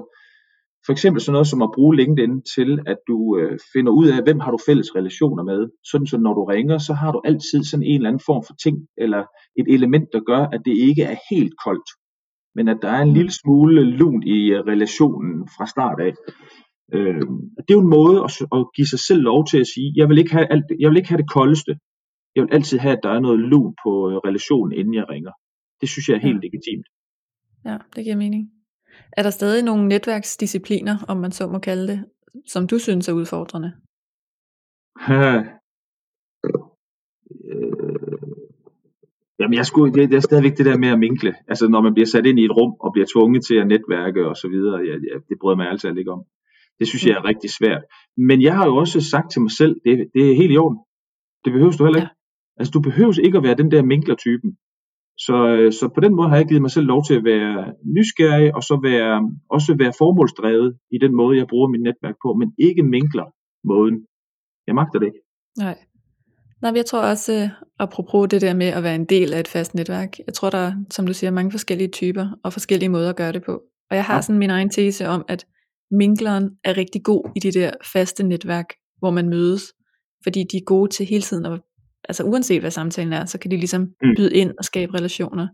for eksempel sådan noget som at bruge LinkedIn til, at du øh, finder ud af, hvem har du fælles relationer med. Sådan så når du ringer, så har du altid sådan en eller anden form for ting, eller et element, der gør, at det ikke er helt koldt. Men at der er en lille smule lun i øh, relationen fra start af. Øh, det er jo en måde at, at give sig selv lov til at sige, jeg vil ikke have, alt, jeg vil ikke have det koldeste. Jeg vil altid have, at der er noget lun på øh, relationen, inden jeg ringer. Det synes jeg er helt legitimt. Ja, det giver mening. Er der stadig nogle netværksdiscipliner, om man så må kalde det, som du synes er udfordrende? Øh, jamen jeg skulle, det, det er stadigvæk det der med at minkle. Altså når man bliver sat ind i et rum og bliver tvunget til at netværke og så videre, jeg, jeg, det bryder mig altid ikke om. Det synes jeg er rigtig svært. Men jeg har jo også sagt til mig selv, det, det er helt i orden. Det behøver du heller ikke. Ja. Altså du behøver ikke at være den der minkler-typen. Så, øh, så på den måde har jeg givet mig selv lov til at være nysgerrig, og så være, også være formålsdrevet i den måde, jeg bruger mit netværk på, men ikke minkler måden. Jeg magter det ikke. Nej. Nej, jeg tror også, øh, apropos det der med at være en del af et fast netværk, jeg tror, der er, som du siger, mange forskellige typer og forskellige måder at gøre det på. Og jeg har ja. sådan min egen tese om, at minkleren er rigtig god i de der faste netværk, hvor man mødes, fordi de er gode til hele tiden at altså uanset hvad samtalen er, så kan de ligesom mm. byde ind og skabe relationer.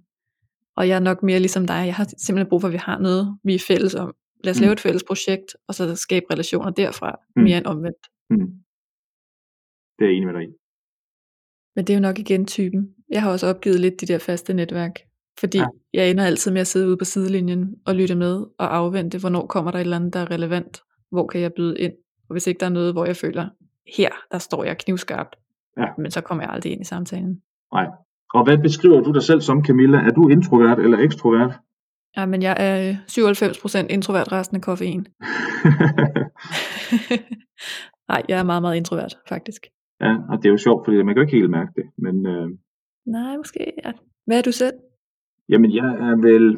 Og jeg er nok mere ligesom dig, jeg har simpelthen brug for, at vi har noget, vi er fælles om. Lad os mm. lave et fælles projekt, og så skabe relationer derfra, mm. mere end omvendt. Mm. Det er jeg enig med dig i. Men det er jo nok igen typen. Jeg har også opgivet lidt de der faste netværk, fordi ja. jeg ender altid med at sidde ude på sidelinjen og lytte med og afvente, hvornår kommer der et eller andet, der er relevant, hvor kan jeg byde ind. Og hvis ikke der er noget, hvor jeg føler, her, der står jeg knivskarpt, Ja. Men så kommer jeg aldrig ind i samtalen. Nej. Og hvad beskriver du dig selv som, Camilla? Er du introvert eller ekstrovert? Ja, men jeg er 97% øh, introvert, resten af koffein. Nej, jeg er meget, meget introvert, faktisk. Ja, og det er jo sjovt, fordi man kan jo ikke helt mærke det. Men, øh... Nej, måske. Ja. Hvad er du selv? Jamen, jeg er vel...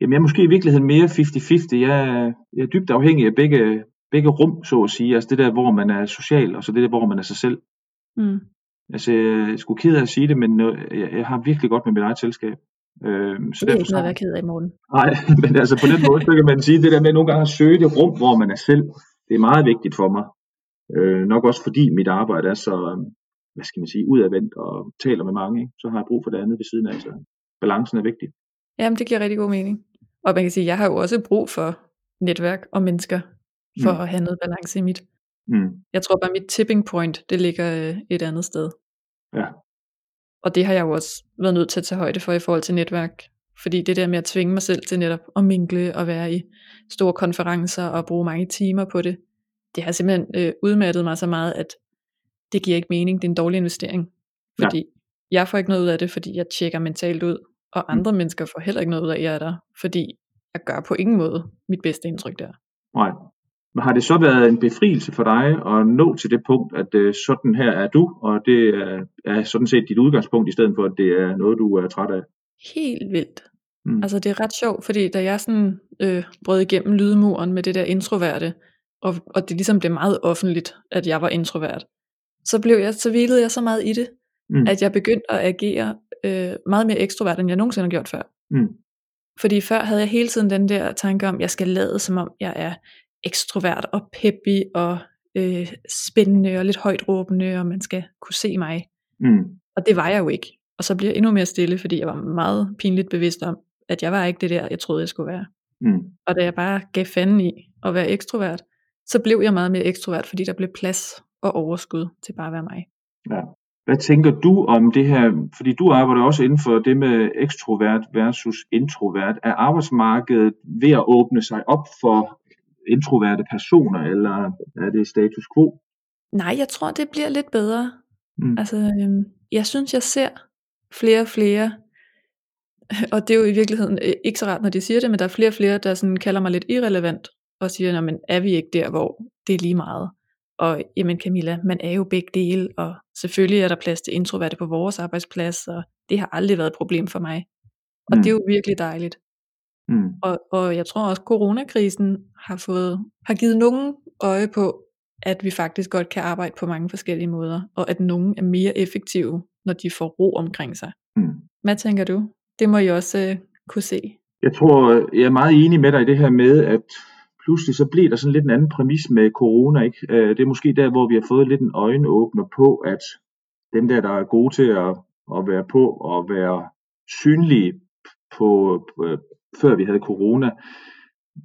Jamen, jeg er måske i virkeligheden mere 50-50. Jeg er, jeg er dybt afhængig af begge, begge rum, så at sige. Altså det der, hvor man er social, og så det der, hvor man er sig selv. Mm. Altså, jeg er sgu ked af at sige det, men jeg, jeg har virkelig godt med mit eget selskab. Øh, så det er ikke noget at være ked af i morgen. Nej, men altså på den måde, så kan man sige, det der med nogle gange at søge det rum, hvor man er selv, det er meget vigtigt for mig. Øh, nok også fordi mit arbejde er så, hvad skal man sige, udadvendt og taler med mange, ikke? så har jeg brug for det andet ved siden af, så balancen er vigtig. Jamen, det giver rigtig god mening. Og man kan sige, jeg har jo også brug for netværk og mennesker, for mm. at have noget balance i mit. Mm. Jeg tror bare, mit tipping point, det ligger øh, et andet sted. Ja. Og det har jeg jo også været nødt til at tage højde for i forhold til netværk. Fordi det der med at tvinge mig selv til netop at minkle og være i store konferencer og bruge mange timer på det, det har simpelthen øh, udmattet mig så meget, at det giver ikke mening. Det er en dårlig investering. Fordi ja. jeg får ikke noget ud af det, fordi jeg tjekker mentalt ud, og mm. andre mennesker får heller ikke noget ud af, at jeg er der, fordi jeg gør på ingen måde mit bedste indtryk der. Nej, men har det så været en befrielse for dig at nå til det punkt, at øh, sådan her er du, og det er, er sådan set dit udgangspunkt, i stedet for at det er noget, du er træt af? Helt vildt. Mm. Altså det er ret sjovt, fordi da jeg sådan øh, brød igennem lydmuren med det der introverte, og, og det ligesom blev meget offentligt, at jeg var introvert, så blev jeg, så hvilede jeg så meget i det, mm. at jeg begyndte at agere øh, meget mere ekstrovert, end jeg nogensinde har gjort før. Mm. Fordi før havde jeg hele tiden den der tanke om, jeg skal lade som om jeg er ekstrovert og peppy og øh, spændende og lidt højt råbende, og man skal kunne se mig. Mm. Og det var jeg jo ikke. Og så bliver jeg endnu mere stille, fordi jeg var meget pinligt bevidst om, at jeg var ikke det der, jeg troede, jeg skulle være. Mm. Og da jeg bare gav fanden i at være ekstrovert, så blev jeg meget mere ekstrovert, fordi der blev plads og overskud til bare at være mig. Ja. Hvad tænker du om det her, fordi du arbejder også inden for det med ekstrovert versus introvert. Er arbejdsmarkedet ved at åbne sig op for introverte personer, eller er det status quo? Nej, jeg tror, det bliver lidt bedre. Mm. Altså, øhm, jeg synes, jeg ser flere og flere, og det er jo i virkeligheden øh, ikke så rart, når de siger det, men der er flere og flere, der sådan kalder mig lidt irrelevant, og siger, men er vi ikke der, hvor det er lige meget? Og jamen Camilla, man er jo begge dele, og selvfølgelig er der plads til introverte på vores arbejdsplads, og det har aldrig været et problem for mig. Og Mm. det er jo virkelig dejligt. Mm. Og, og jeg tror også, at coronakrisen har, fået, har givet nogen øje på, at vi faktisk godt kan arbejde på mange forskellige måder, og at nogen er mere effektive, når de får ro omkring sig. Mm. Hvad tænker du? Det må I også øh, kunne se. Jeg tror, jeg er meget enig med dig i det her med, at pludselig så bliver der sådan lidt en anden præmis med corona. Ikke? Øh, Det er måske der, hvor vi har fået lidt en øjenåbner på, at dem der, der er gode til at, at være på og være synlige på, på, før vi havde corona,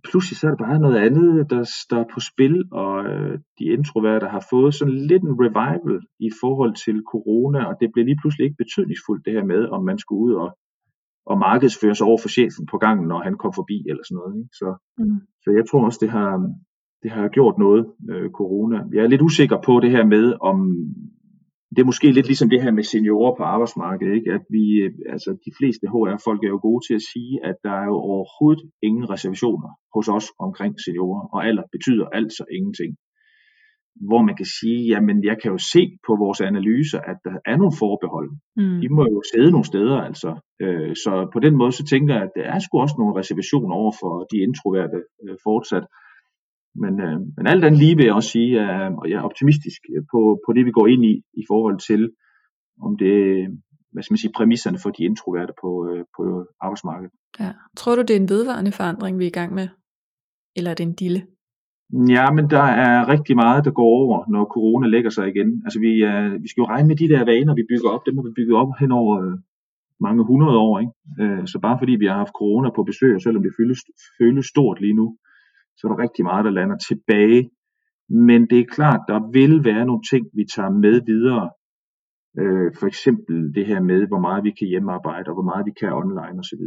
pludselig så er der bare noget andet, der, der er på spil, og øh, de introverte har fået sådan lidt en revival i forhold til corona, og det blev lige pludselig ikke betydningsfuldt det her med, om man skulle ud og, og markedsføre sig over for chefen på gangen, når han kom forbi eller sådan noget. Ikke? Så, Mm. så jeg tror også, det har, det har gjort noget, øh, corona. Jeg er lidt usikker på det her med, om det er måske lidt ligesom det her med seniorer på arbejdsmarkedet, ikke? at vi, øh, altså de fleste HR-folk er jo gode til at sige, at der er jo overhovedet ingen reservationer hos os omkring seniorer, og alder betyder altså ingenting. Hvor man kan sige, jamen jeg kan jo se på vores analyser, at der er nogle forbehold. Mm. De må jo sidde nogle steder, altså. Øh, så på den måde, så tænker jeg, at der er sgu også nogle reservationer over for de introverte øh, fortsat. Men, øh, men alt andet lige vil jeg også sige, at og jeg er optimistisk på, på det, vi går ind i, i forhold til, om det, hvad skal man sige, præmisserne for de introverte på, øh, på arbejdsmarkedet. Ja. Tror du, det er en vedvarende forandring, vi er i gang med? Eller er det en dille? Ja, men der er rigtig meget, der går over, når corona lægger sig igen. Altså vi, er, vi skal jo regne med de der vaner, vi bygger op, dem har vi bygget op hen over øh, mange hundrede år. Ikke? Øh, så bare fordi vi har haft corona på besøg, og selvom det føles, føles stort lige nu, så er der rigtig meget, der lander tilbage. Men det er klart, der vil være nogle ting, vi tager med videre. Øh, for eksempel det her med, hvor meget vi kan hjemmearbejde, og hvor meget vi kan online osv.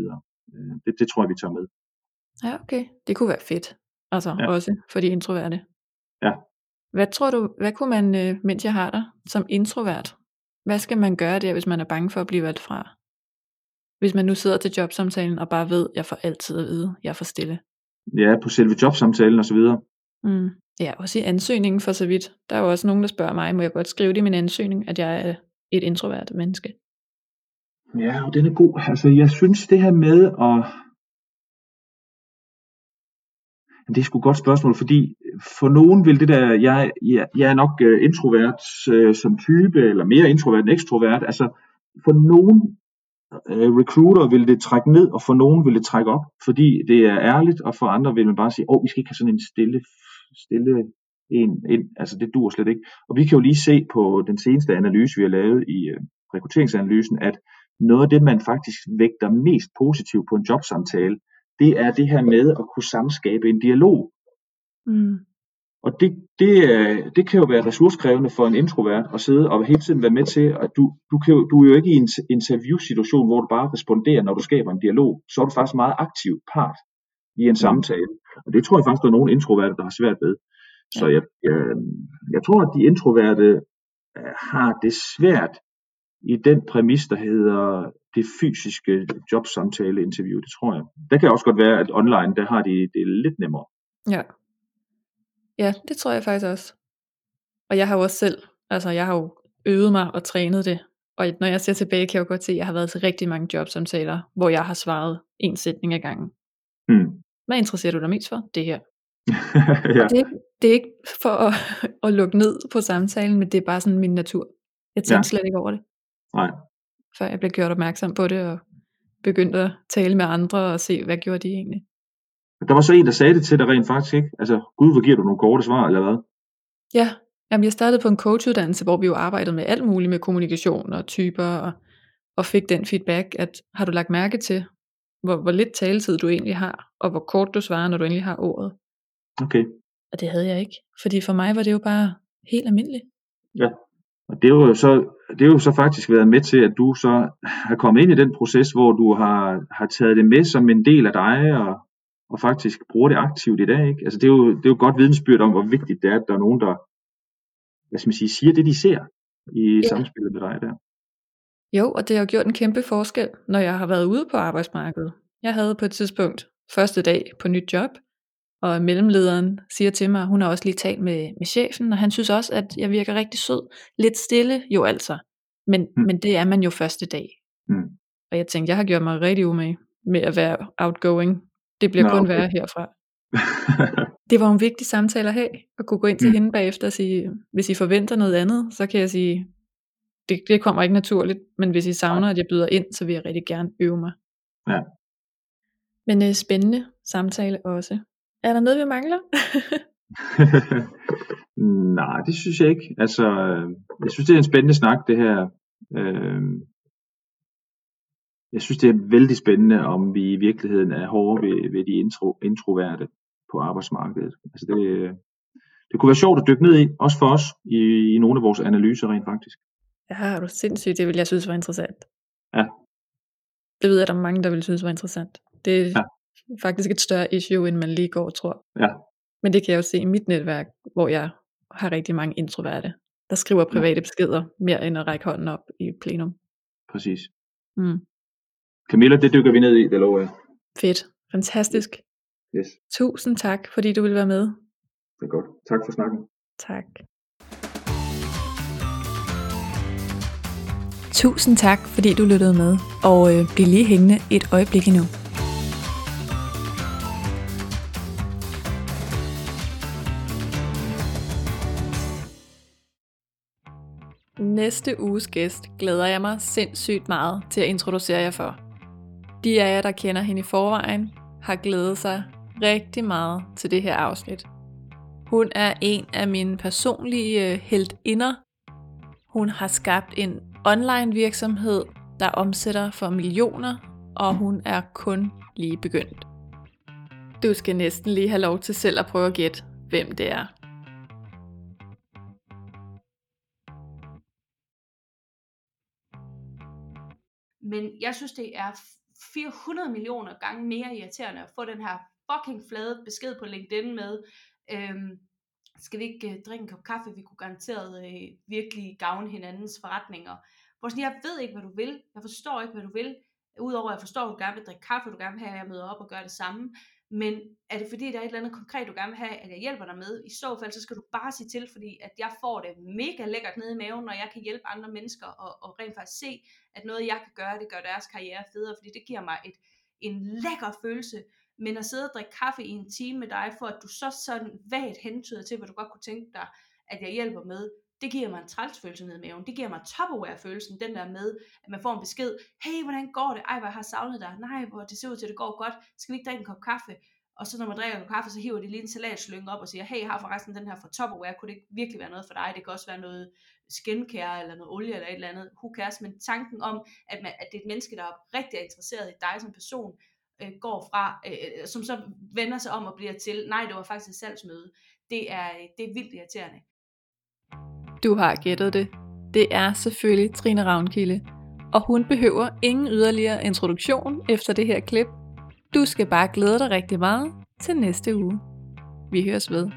Øh, det, det tror jeg, vi tager med. Ja, okay. Det kunne være fedt. Altså Ja. også for de introverte. Ja. Hvad tror du, hvad kunne man, øh, mens jeg har dig, som introvert, hvad skal man gøre der, hvis man er bange for at blive valgt fra? Hvis man nu sidder til jobsamtalen og bare ved, jeg får altid at vide, jeg er for stille. Ja, på selve jobsamtalen osv. Mm. Ja, også i ansøgningen for så vidt. Der er jo også nogen, der spørger mig, må jeg godt skrive det i min ansøgning, at jeg er et introvert menneske? Ja, og den er god. Altså, jeg synes det her med at... Det er sgu et godt spørgsmål, fordi for nogen vil det der, jeg, jeg, jeg er nok øh, introvert øh, som type, eller mere introvert end ekstrovert. Altså, for nogen øh, recruiter vil det trække ned, og for nogen vil det trække op, fordi det er ærligt, og for andre vil man bare sige, åh, oh, vi skal ikke have sådan en stille, stille en ind. Altså, det dur slet ikke. Og vi kan jo lige se på den seneste analyse, vi har lavet i øh, rekrutteringsanalysen, at noget af det, man faktisk vægter mest positivt på en jobsamtale, det er det her med at kunne samskabe en dialog. Mm. Og det, det, øh, det kan jo være ressourcekrævende for en introvert at sidde og hele tiden være med til, at du, du, kan jo, du er jo ikke i en interviewsituation, hvor du bare responderer, når du skaber en dialog. Så er du faktisk meget aktiv part i en samtale. Og det tror jeg faktisk, der er nogle introverte, der har svært ved. Så jeg, jeg, jeg tror, at de introverte øh, har det svært i den præmis, der hedder det fysiske jobsamtale-interview. Det tror jeg. Der kan også godt være, at online, der har de det lidt nemmere. Ja. Ja, det tror jeg faktisk også. Og jeg har jo også selv, altså jeg har jo øvet mig og trænet det. Og når jeg ser tilbage, kan jeg jo godt se, at jeg har været til rigtig mange jobsamtaler, hvor jeg har svaret en sætning ad gangen. Hmm. Hvad interesserer du dig mest for? Det her. ja. Og det, er ikke- det er ikke for at, at lukke ned på samtalen, men det er bare sådan min natur. Jeg tænkte ja. slet ikke over det, Nej. før jeg blev gjort opmærksom på det, og begyndte at tale med andre og se, hvad gjorde de egentlig. Der var så en, der sagde det til dig rent faktisk, ikke? Altså, gud, hvor giver du nogle korte svar, eller hvad? Ja, jamen jeg startede på en coachuddannelse, hvor vi jo arbejdede med alt muligt med kommunikation og typer, og, og fik den feedback, at har du lagt mærke til, hvor, hvor lidt taletid du egentlig har, og hvor kort du svarer, når du endelig har ordet. Okay. Og det havde jeg ikke, fordi for mig var det jo bare helt almindeligt. Ja, og det er jo så, det er jo så faktisk været med til, at du så har kommet ind i den proces, hvor du har, har taget det med som en del af dig, og, og faktisk bruger det aktivt i dag. Ikke? Altså det, er jo, det er jo godt vidensbyrd om, hvor vigtigt det er, at der er nogen, der hvad skal man sige, siger det, de ser i ja. samspillet med dig der. Jo, og det har gjort en kæmpe forskel, når jeg har været ude på arbejdsmarkedet. Jeg havde på et tidspunkt første dag på nyt job, og mellemlederen siger til mig, hun har også lige talt med, med chefen, og han synes også, at jeg virker rigtig sød. Lidt stille jo altså, men, mm. men det er man jo første dag. Mm. Og jeg tænkte, jeg har gjort mig rigtig umage med at være outgoing. Det bliver Nå, kun okay. værre herfra. det var en vigtig samtale at have, at kunne gå ind til mm. hende bagefter og sige, hvis I forventer noget andet, så kan jeg sige, det, det kommer ikke naturligt, men hvis I savner, at jeg byder ind, så vil jeg rigtig gerne øve mig. Ja. Men øh, spændende samtale også. Er der noget, vi mangler? Nej, det synes jeg ikke. Altså, jeg synes, det er en spændende snak, det her. Øh, jeg synes, det er vældig spændende, om vi i virkeligheden er hårde ved, ved de intro, introverte på arbejdsmarkedet. Altså, det, det kunne være sjovt at dykke ned i, også for os, i, i nogle af vores analyser rent faktisk. Ja, er du sindssygt. Det vil jeg synes var interessant. Ja. Det ved jeg, at der er mange, der vil synes var interessant. Det er ja. faktisk et større issue, end man lige går og tror. Ja. Men det kan jeg jo se i mit netværk, hvor jeg har rigtig mange introverte, der skriver private ja. beskeder, mere end at række hånden op i plenum. Præcis. Mm. Camilla, det dykker vi ned i, det lover jeg. Fedt. Fantastisk. Yes. Tusind tak, fordi du vil være med. Det er godt. Tak for snakken. Tak. Tusind tak, fordi du lyttede med, og øh, bliv lige hængende et øjeblik endnu. Næste uges gæst glæder jeg mig sindssygt meget til at introducere jer for. De af jer, der kender hende i forvejen, har glædet sig rigtig meget til det her afsnit. Hun er en af mine personlige heltinder. Hun har skabt en online virksomhed, der omsætter for millioner, og hun er kun lige begyndt. Du skal næsten lige have lov til selv at prøve at gætte, hvem det er. Men jeg synes, det er 400 millioner gange mere irriterende at få den her fucking flade besked på LinkedIn med, øhm, skal vi ikke øh, drikke en kop kaffe, vi kunne garanteret øh, virkelig gavne hinandens forretninger. Hvor sådan, jeg ved ikke, hvad du vil, jeg forstår ikke, hvad du vil, udover at jeg forstår, at du gerne vil drikke kaffe, du gerne vil have, at jeg møder op og gør det samme, men er det fordi, der er et eller andet konkret, du gerne vil have, at jeg hjælper dig med? I så fald, så skal du bare sige til, fordi at jeg får det mega lækkert nede i maven, når jeg kan hjælpe andre mennesker, og, og rent faktisk se, at noget jeg kan gøre, det gør deres karriere federe, fordi det giver mig et, en lækker følelse, men at sidde og drikke kaffe i en time med dig, for at du så sådan vagt hentyder til, hvad du godt kunne tænke dig, at jeg hjælper med, det giver mig en trælsfølelse ned i maven. Det giver mig Tupperware-følelsen, den der med, at man får en besked, hey, hvordan går det? Ej, hvor jeg har savnet dig. Nej, hvor det ser ud til, at det går godt. Skal vi ikke drikke en kop kaffe? Og så når man drikker en kop kaffe, så hiver de lige en salatslynge op og siger, hey, jeg har forresten den her fra Tupperware, kunne det ikke virkelig være noget for dig? Det kan også være noget skincare eller noget olie eller et eller andet. Who cares? Men tanken om, at, man, at det er et menneske, der er rigtig interesseret i dig som person, øh, går fra, øh, øh som så vender sig om og bliver til, nej, det var faktisk et salgsmøde. Det er, øh, det er vildt irriterende. Du har gættet det. Det er selvfølgelig Trine Ravnkilde. Og hun behøver ingen yderligere introduktion efter det her klip. Du skal bare glæde dig rigtig meget til næste uge. Vi høres ved.